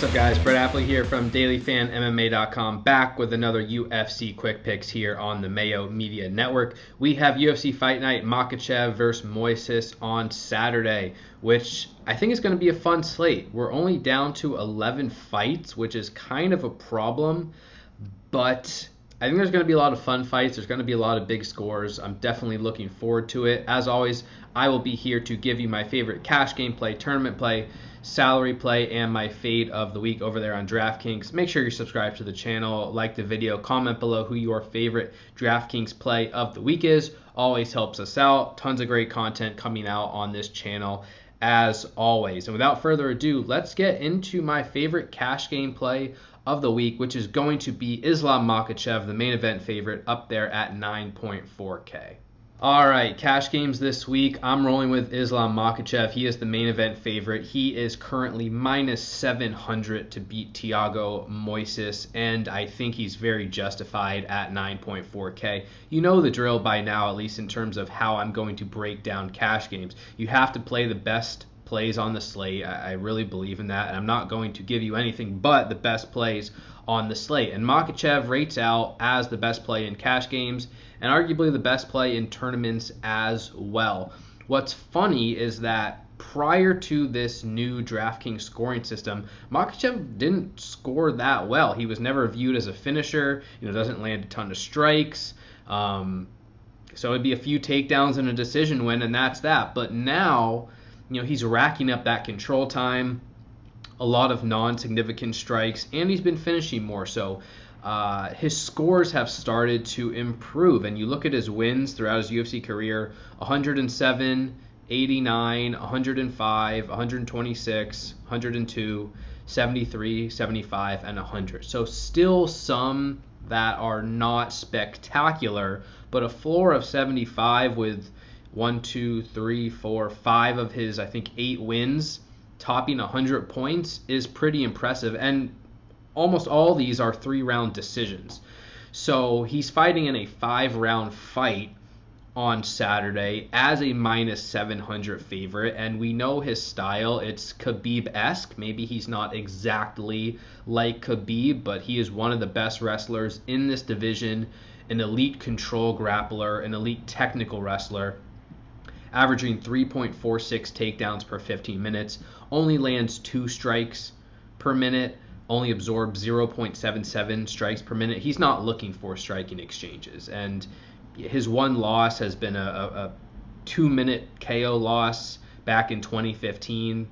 What's up, guys? Brett Appley here from DailyFanMMA.com, back with another UFC Quick Picks here on the Mayo Media Network. We have UFC Fight Night Makhachev versus Moises on Saturday, which I think is going to be a fun slate. We're only down to 11 fights, which is kind of a problem, but I think there's going to be a lot of fun fights. There's going to be a lot of big scores. I'm definitely looking forward to it. As always, I will be here to give you my favorite cash game play, tournament play, salary play, and my fade of the week over there on DraftKings. Make sure you're subscribed to the channel, like the video, comment below who your favorite DraftKings play of the week is. Always helps us out. Tons of great content coming out on this channel as always. And without further ado, let's get into my favorite cash game play of the week, which is going to be Islam Makhachev, the main event favorite, up there at 9.4K. All right, cash games this week. I'm rolling with Islam Makhachev. He is the main event favorite. He is currently minus 700 to beat Thiago Moises, and I think he's very justified at 9.4K. You know the drill by now, at least in terms of how I'm going to break down cash games. You have to play the best plays on the slate. I, I really believe in that, and I'm not going to give you anything but the best plays on the slate. And Makhachev rates out as the best play in cash games and arguably the best play in tournaments as well. What's funny is that prior to this new DraftKings scoring system, Makhachev didn't score that well. He was never viewed as a finisher. You know, doesn't land a ton of strikes. Um, so it'd be a few takedowns and a decision win, and that's that. But now you know, he's racking up that control time, a lot of non-significant strikes, and he's been finishing more. So uh, his scores have started to improve. And you look at his wins throughout his UFC career: 107, 89, 105, 126, 102, 73, 75, and 100. So still some that are not spectacular, but a floor of 75 with one, two, three, four, five of his, I think, eight wins, topping 100 points is pretty impressive. And almost all these are three round decisions. So he's fighting in a five round fight on Saturday as a minus 700 favorite, and we know his style. It's Khabib esque. Maybe he's not exactly like Khabib, but he is one of the best wrestlers in this division, an elite control grappler, an elite technical wrestler averaging 3.46 takedowns per 15 minutes, only lands two strikes per minute, only absorbs 0.77 strikes per minute. He's not looking for striking exchanges. And his one loss has been a, a, two minute KO loss back in 2015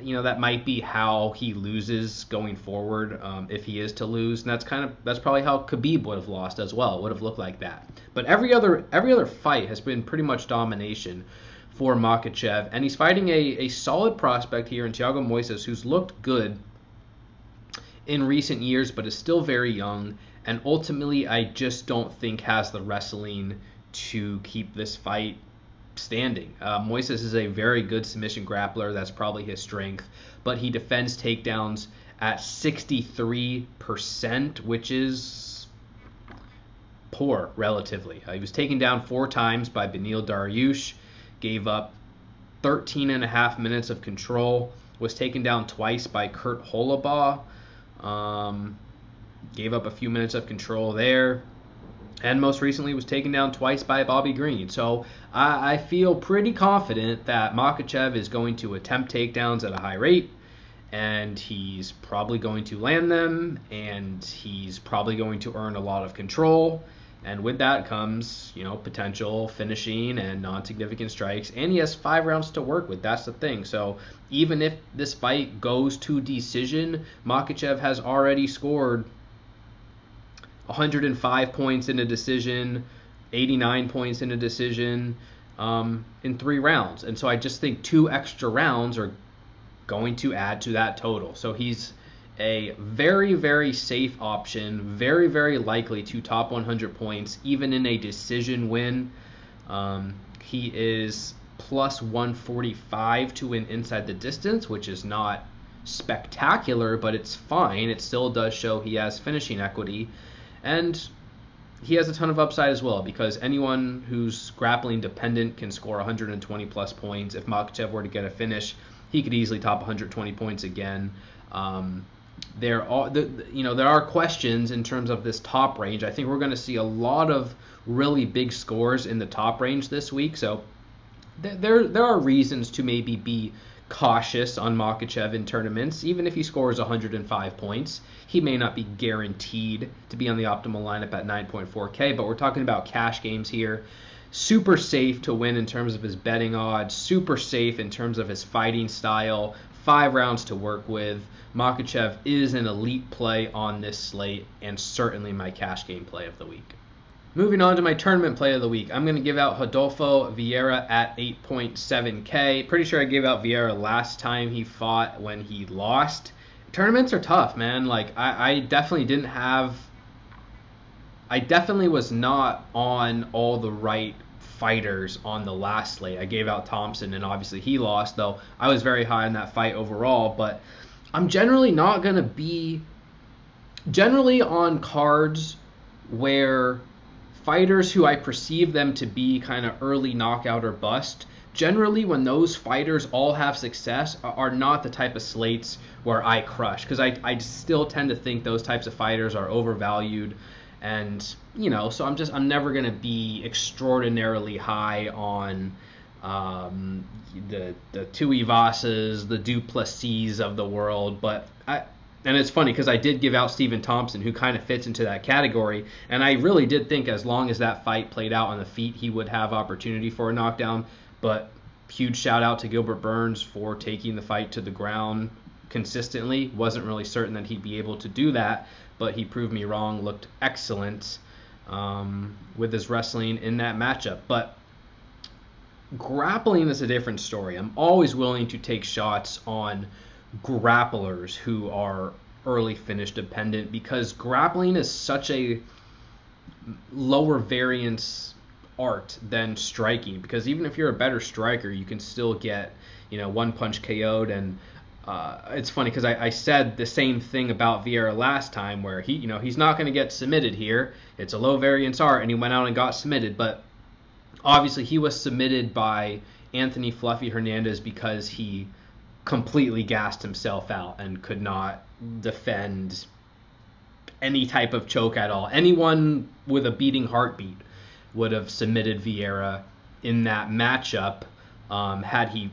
you know that might be how he loses going forward um, if he is to lose, and that's kind of that's probably how Khabib would have lost as well. Would have looked like that. But every other every other fight has been pretty much domination for Makhachev, and he's fighting a, a solid prospect here in Thiago Moises, who's looked good in recent years, but is still very young, and ultimately I just don't think has the wrestling to keep this fight standing. Uh, Moises is a very good submission grappler. That's probably his strength, but he defends takedowns at 63%, which is poor relatively. Uh, he was taken down four times by Beneil Dariush, gave up 13 and a half minutes of control, was taken down twice by Kurt Holobaugh, um, gave up a few minutes of control there, and most recently was taken down twice by Bobby Green. So I, I feel pretty confident that Makhachev is going to attempt takedowns at a high rate, and he's probably going to land them, and he's probably going to earn a lot of control. And with that comes, you know, potential finishing and non-significant strikes. And he has five rounds to work with. That's the thing. So even if this fight goes to decision, Makhachev has already scored 105 points in a decision, 89 points in a decision um, in three rounds. And so I just think two extra rounds are going to add to that total. So he's a very, very safe option, very, very likely to top 100 points, even in a decision win. Um, he is plus 145 to win inside the distance, which is not spectacular, but it's fine. It still does show he has finishing equity. And he has a ton of upside as well because anyone who's grappling dependent can score 120 plus points. If Makhachev were to get a finish, he could easily top 120 points again. Um, there are, the, you know, there are questions in terms of this top range. I think we're going to see a lot of really big scores in the top range this week. So there, there are reasons to maybe be cautious on Makhachev in tournaments. Even if he scores 105 points, he may not be guaranteed to be on the optimal lineup at 9.4K. But we're talking about cash games here. Super safe to win in terms of his betting odds. Super safe in terms of his fighting style. Five rounds to work with. Makhachev is an elite play on this slate and certainly my cash game play of the week. Moving on to my tournament play of the week, I'm going to give out Rodolfo Vieira at 8.7K. Pretty sure I gave out Vieira last time he fought when he lost. Tournaments are tough, man. Like, I, I definitely didn't have. I definitely was not on all the right fighters on the last slate. I gave out Thompson, and obviously he lost, though I was very high in that fight overall. But I'm generally not going to be. Generally on cards where fighters who I perceive them to be kind of early knockout or bust, generally when those fighters all have success are not the type of slates where I crush because I, I still tend to think those types of fighters are overvalued and you know so I'm just I'm never gonna be extraordinarily high on um, the the Tuivasas, the Du Plessis of the world, but I and it's funny because I did give out Stephen Thompson, who kind of fits into that category, and I really did think as long as that fight played out on the feet, he would have opportunity for a knockdown. But huge shout out to Gilbert Burns for taking the fight to the ground consistently. Wasn't really certain that he'd be able to do that, but he proved me wrong. Looked excellent um, with his wrestling in that matchup. But grappling is a different story. I'm always willing to take shots on grapplers who are early finish dependent because grappling is such a lower variance art than striking. Because even if you're a better striker you can still get you know one punch KO'd and uh, it's funny because I, I, said the same thing about Vieira last time where he you know he's not going to get submitted here. It's a low variance art and he went out and got submitted. But obviously he was submitted by Anthony Fluffy Hernandez because he completely gassed himself out and could not defend any type of choke at all. Anyone with a beating heartbeat would have submitted Vieira in that matchup um, had he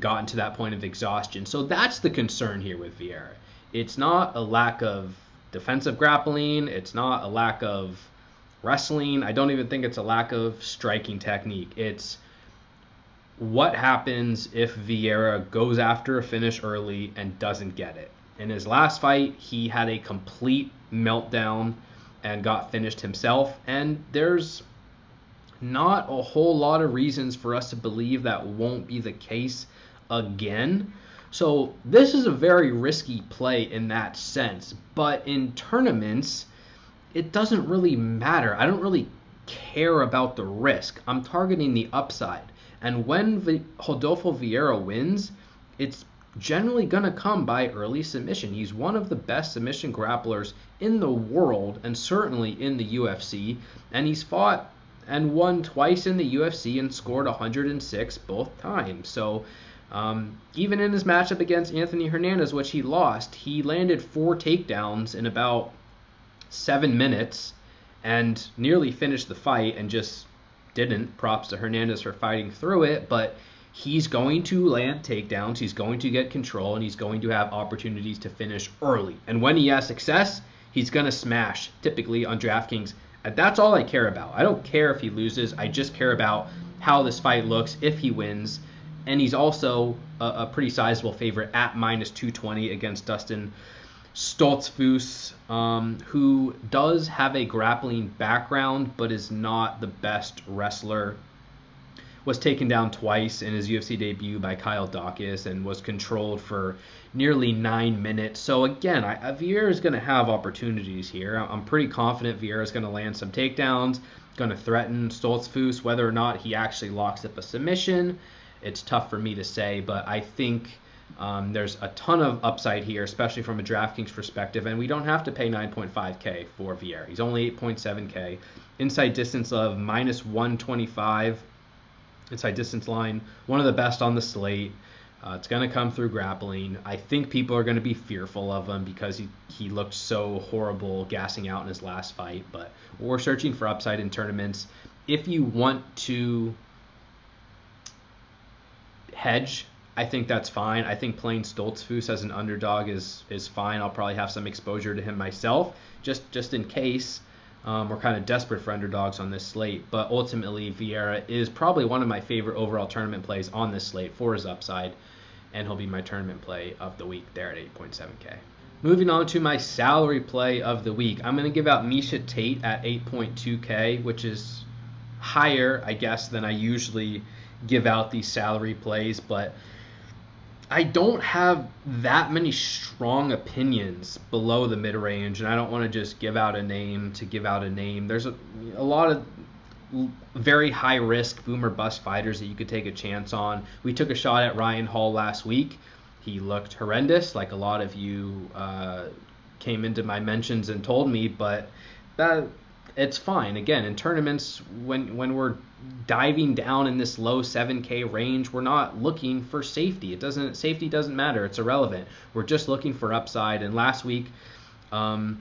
gotten to that point of exhaustion. So that's the concern here with Vieira. It's not a lack of defensive grappling, it's not a lack of wrestling. I don't even think it's a lack of striking technique. It's what happens if Vieira goes after a finish early and doesn't get it. In his last fight, he had a complete meltdown and got finished himself, and there's not a whole lot of reasons for us to believe that won't be the case again. So, this is a very risky play in that sense, but in tournaments, it doesn't really matter. I don't really care about the risk. I'm targeting the upside. And when v- Rodolfo Vieira wins, it's generally going to come by early submission. He's one of the best submission grapplers in the world and certainly in the UFC. And he's fought and won twice in the UFC and scored 106 both times. So um, even in his matchup against Anthony Hernandez, which he lost, he landed four takedowns in about seven minutes and nearly finished the fight and just didn't. Props to Hernandez for fighting through it, but he's going to land takedowns, he's going to get control, and he's going to have opportunities to finish early. And when he has success, he's going to smash, typically on DraftKings. That's all I care about. I don't care if he loses, I just care about how this fight looks if he wins. And he's also a, a pretty sizable favorite at minus 220 against Dustin Stoltzfus, um, who does have a grappling background but is not the best wrestler. Was taken down twice in his UFC debut by Kyle Daukaus and was controlled for nearly nine minutes. So again, Vieira is going to have opportunities here. I'm pretty confident Vieira is going to land some takedowns, going to threaten Stoltzfus. Whether or not he actually locks up a submission, it's tough for me to say. But I think um, there's a ton of upside here, especially from a DraftKings perspective, and we don't have to pay 9.5K for Vieira. He's only 8.7K. Inside distance of minus 125. Inside distance line, one of the best on the slate. Uh, it's going to come through grappling. I think people are going to be fearful of him because he, he looked so horrible gassing out in his last fight. But we're searching for upside in tournaments. If you want to hedge, I think that's fine. I think playing Stoltzfus as an underdog is is fine. I'll probably have some exposure to him myself, just just in case. Um, we're kind of desperate for underdogs on this slate, but ultimately Vieira is probably one of my favorite overall tournament plays on this slate for his upside, and he'll be my tournament play of the week there at 8.7k. Moving on to my salary play of the week, I'm going to give out Miesha Tate at 8.2k, which is higher, I guess, than I usually give out these salary plays, but I don't have that many strong opinions below the mid range, and I don't want to just give out a name to give out a name. There's a, a lot of very high risk boomer bust fighters that you could take a chance on. We took a shot at Ryan Hall last week. He looked horrendous, like a lot of you uh, came into my mentions and told me, but that it's fine. Again, in tournaments, when when we're diving down in this low 7K range, we're not looking for safety. It doesn't safety doesn't matter. It's irrelevant. We're just looking for upside. And last week, um,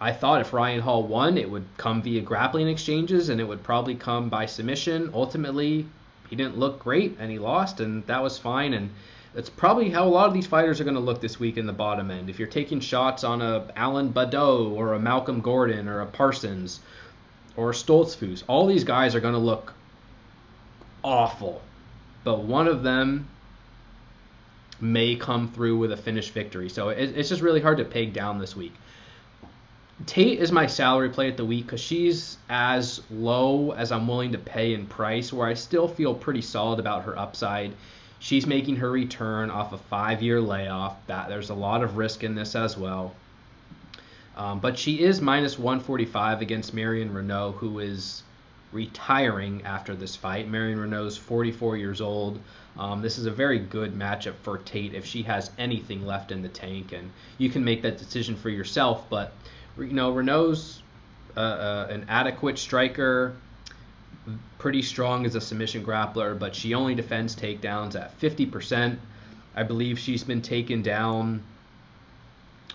I thought if Ryan Hall won, it would come via grappling exchanges and it would probably come by submission. Ultimately, he didn't look great and he lost, and that was fine. And that's probably how a lot of these fighters are going to look this week in the bottom end. If you're taking shots on a Alan Baudot or a Malcolm Gordon or a Parsons or Stoltzfus, all these guys are going to look awful. But one of them may come through with a finished victory. So it's just really hard to peg down this week. Tate is my salary play at the week because she's as low as I'm willing to pay in price, where I still feel pretty solid about her upside. She's making her return off a five year layoff. That there's a lot of risk in this as well. Um, but she is minus 145 against Marion Reneau, who is retiring after this fight. Marion Reneau's 44 years old. Um, this is a very good matchup for Tate if she has anything left in the tank, and you can make that decision for yourself. But you know, Reneau's uh, uh, an adequate striker pretty strong as a submission grappler, but she only defends takedowns at 50%. I believe she's been taken down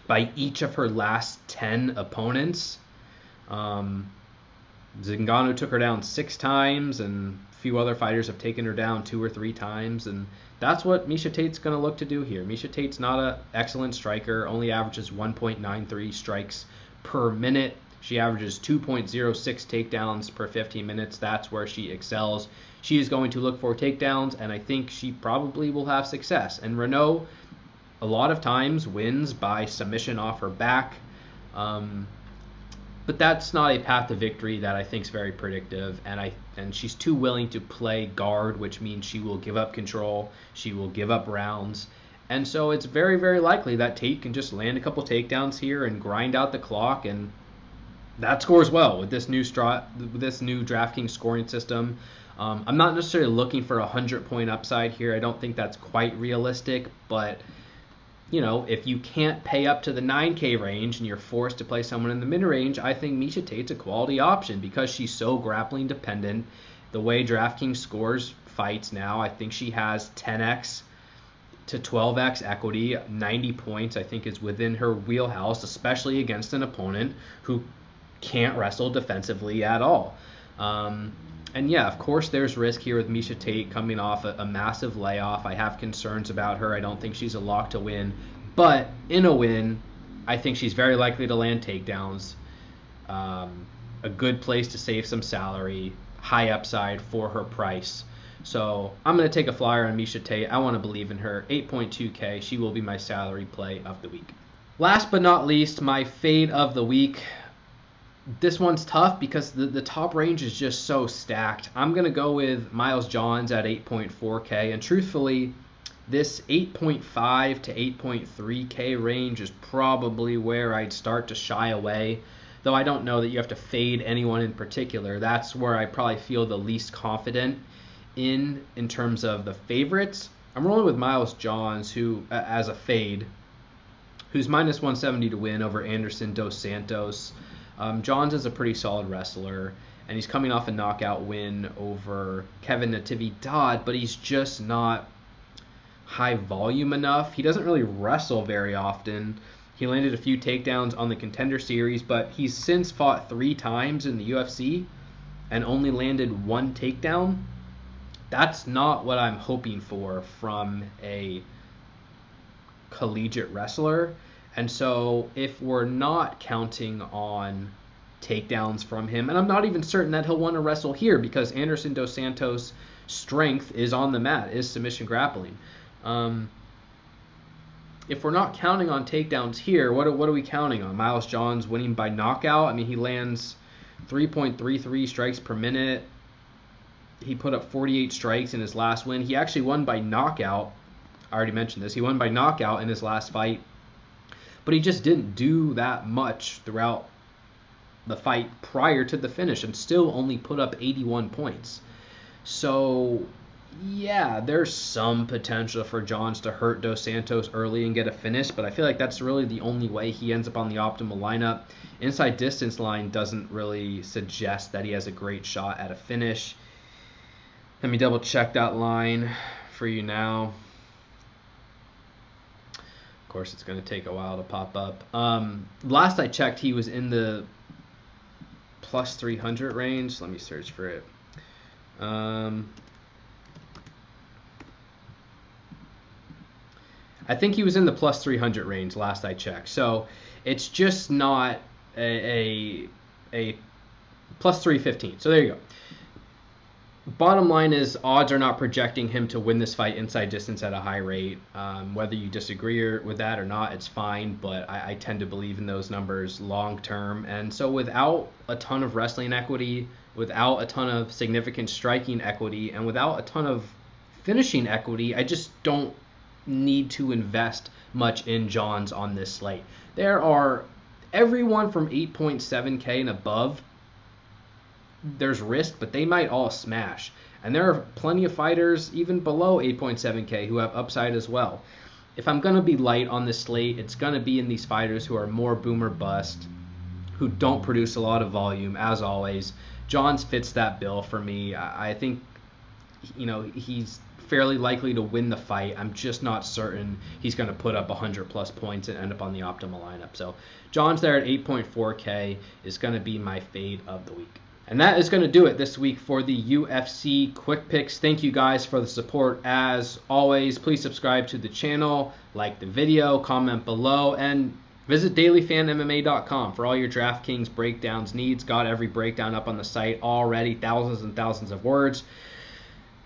by each of her last 10 opponents. Um, Zingano took her down six times, and a few other fighters have taken her down two or three times, and that's what Miesha Tate's going to look to do here. Miesha Tate's not an excellent striker, only averages 1.93 strikes per minute. She averages 2.06 takedowns per 15 minutes. That's where she excels. She is going to look for takedowns, and I think she probably will have success. And Reneau, a lot of times, wins by submission off her back. Um, but that's not a path to victory that I think is very predictive, and I and she's too willing to play guard, which means she will give up control, she will give up rounds, and so it's very very likely that Tate can just land a couple takedowns here and grind out the clock and that scores well with this new stra- this new DraftKings scoring system. Um, I'm not necessarily looking for a hundred point upside here. I don't think that's quite realistic, but you know, if you can't pay up to the 9K range and you're forced to play someone in the mid range, I think Miesha Tate's a quality option because she's so grappling dependent. The way DraftKings scores fights now, I think she has 10x to 12x equity, 90 points, I think is within her wheelhouse, especially against an opponent who can't wrestle defensively at all. Um, and yeah, of course, there's risk here with Miesha Tate coming off a, a, massive layoff. I have concerns about her. I don't think she's a lock to win. But in a win, I think she's very likely to land takedowns. Um, a good place to save some salary, high upside for her price. So I'm going to take a flyer on Miesha Tate. I want to believe in her. 8.2K. She will be my salary play of the week. Last but not least, my fade of the week this one's tough because the, the top range is just so stacked. I'm going to go with Miles Johns at 8.4K. And truthfully, this 8.5 to 8.3K range is probably where I'd start to shy away. Though I don't know that you have to fade anyone in particular. That's where I probably feel the least confident in in terms of the favorites. I'm rolling with Miles Johns, who as a fade, who's minus 170 to win over Anderson Dos Santos. Um, Johns is a pretty solid wrestler, and he's coming off a knockout win over Kevin Natividad, but he's just not high volume enough. He doesn't really wrestle very often. He landed a few takedowns on the contender series, but he's since fought three times in the UFC and only landed one takedown. That's not what I'm hoping for from a collegiate wrestler. And so if we're not counting on takedowns from him, and I'm not even certain that he'll want to wrestle here because Anderson Dos Santos' strength is on the mat, is submission grappling. Um, if we're not counting on takedowns here, what are, what are we counting on? Miles Johns winning by knockout. I mean, he lands 3.33 strikes per minute. He put up 48 strikes in his last win. He actually won by knockout. I already mentioned this. He won by knockout in his last fight, but he just didn't do that much throughout the fight prior to the finish and still only put up 81 points. So yeah, there's some potential for Johns to hurt Dos Santos early and get a finish, but I feel like that's really the only way he ends up on the optimal lineup. Inside distance line doesn't really suggest that he has a great shot at a finish. Let me double check that line for you now. Of course, it's going to take a while to pop up. Um, last I checked, he was in the plus 300 range. Let me search for it. Um, I think he was in the plus 300 range last I checked. So it's just not a, a, a plus 315. So there you go. Bottom line is odds are not projecting him to win this fight inside distance at a high rate. Um, whether you disagree with that or not, it's fine. But I, I tend to believe in those numbers long term. And so without a ton of wrestling equity, without a ton of significant striking equity, and without a ton of finishing equity, I just don't need to invest much in Johns on this slate. There are everyone from 8.7K and above. There's risk, but they might all smash. And there are plenty of fighters even below 8.7K who have upside as well. If I'm going to be light on this slate, it's going to be in these fighters who are more boomer bust, who don't produce a lot of volume, as always. Johns fits that bill for me. I think, you know, he's fairly likely to win the fight. I'm just not certain he's going to put up 100 plus points and end up on the optimal lineup. So Johns there at 8.4K is going to be my fade of the week. And that is going to do it this week for the UFC Quick Picks. Thank you guys for the support. As always, please subscribe to the channel, like the video, comment below, and visit dailyfanmma.com for all your DraftKings breakdowns needs. Got every breakdown up on the site already, thousands and thousands of words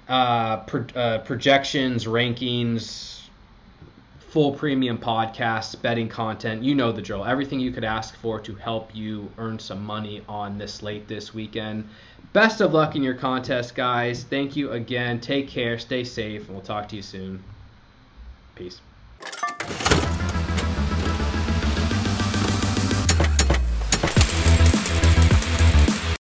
uh, pro- uh, projections, rankings, full premium podcasts, betting content. You know the drill. Everything you could ask for to help you earn some money on this slate this weekend. Best of luck in your contest, guys. Thank you again. Take care. Stay safe, and we'll talk to you soon. Peace.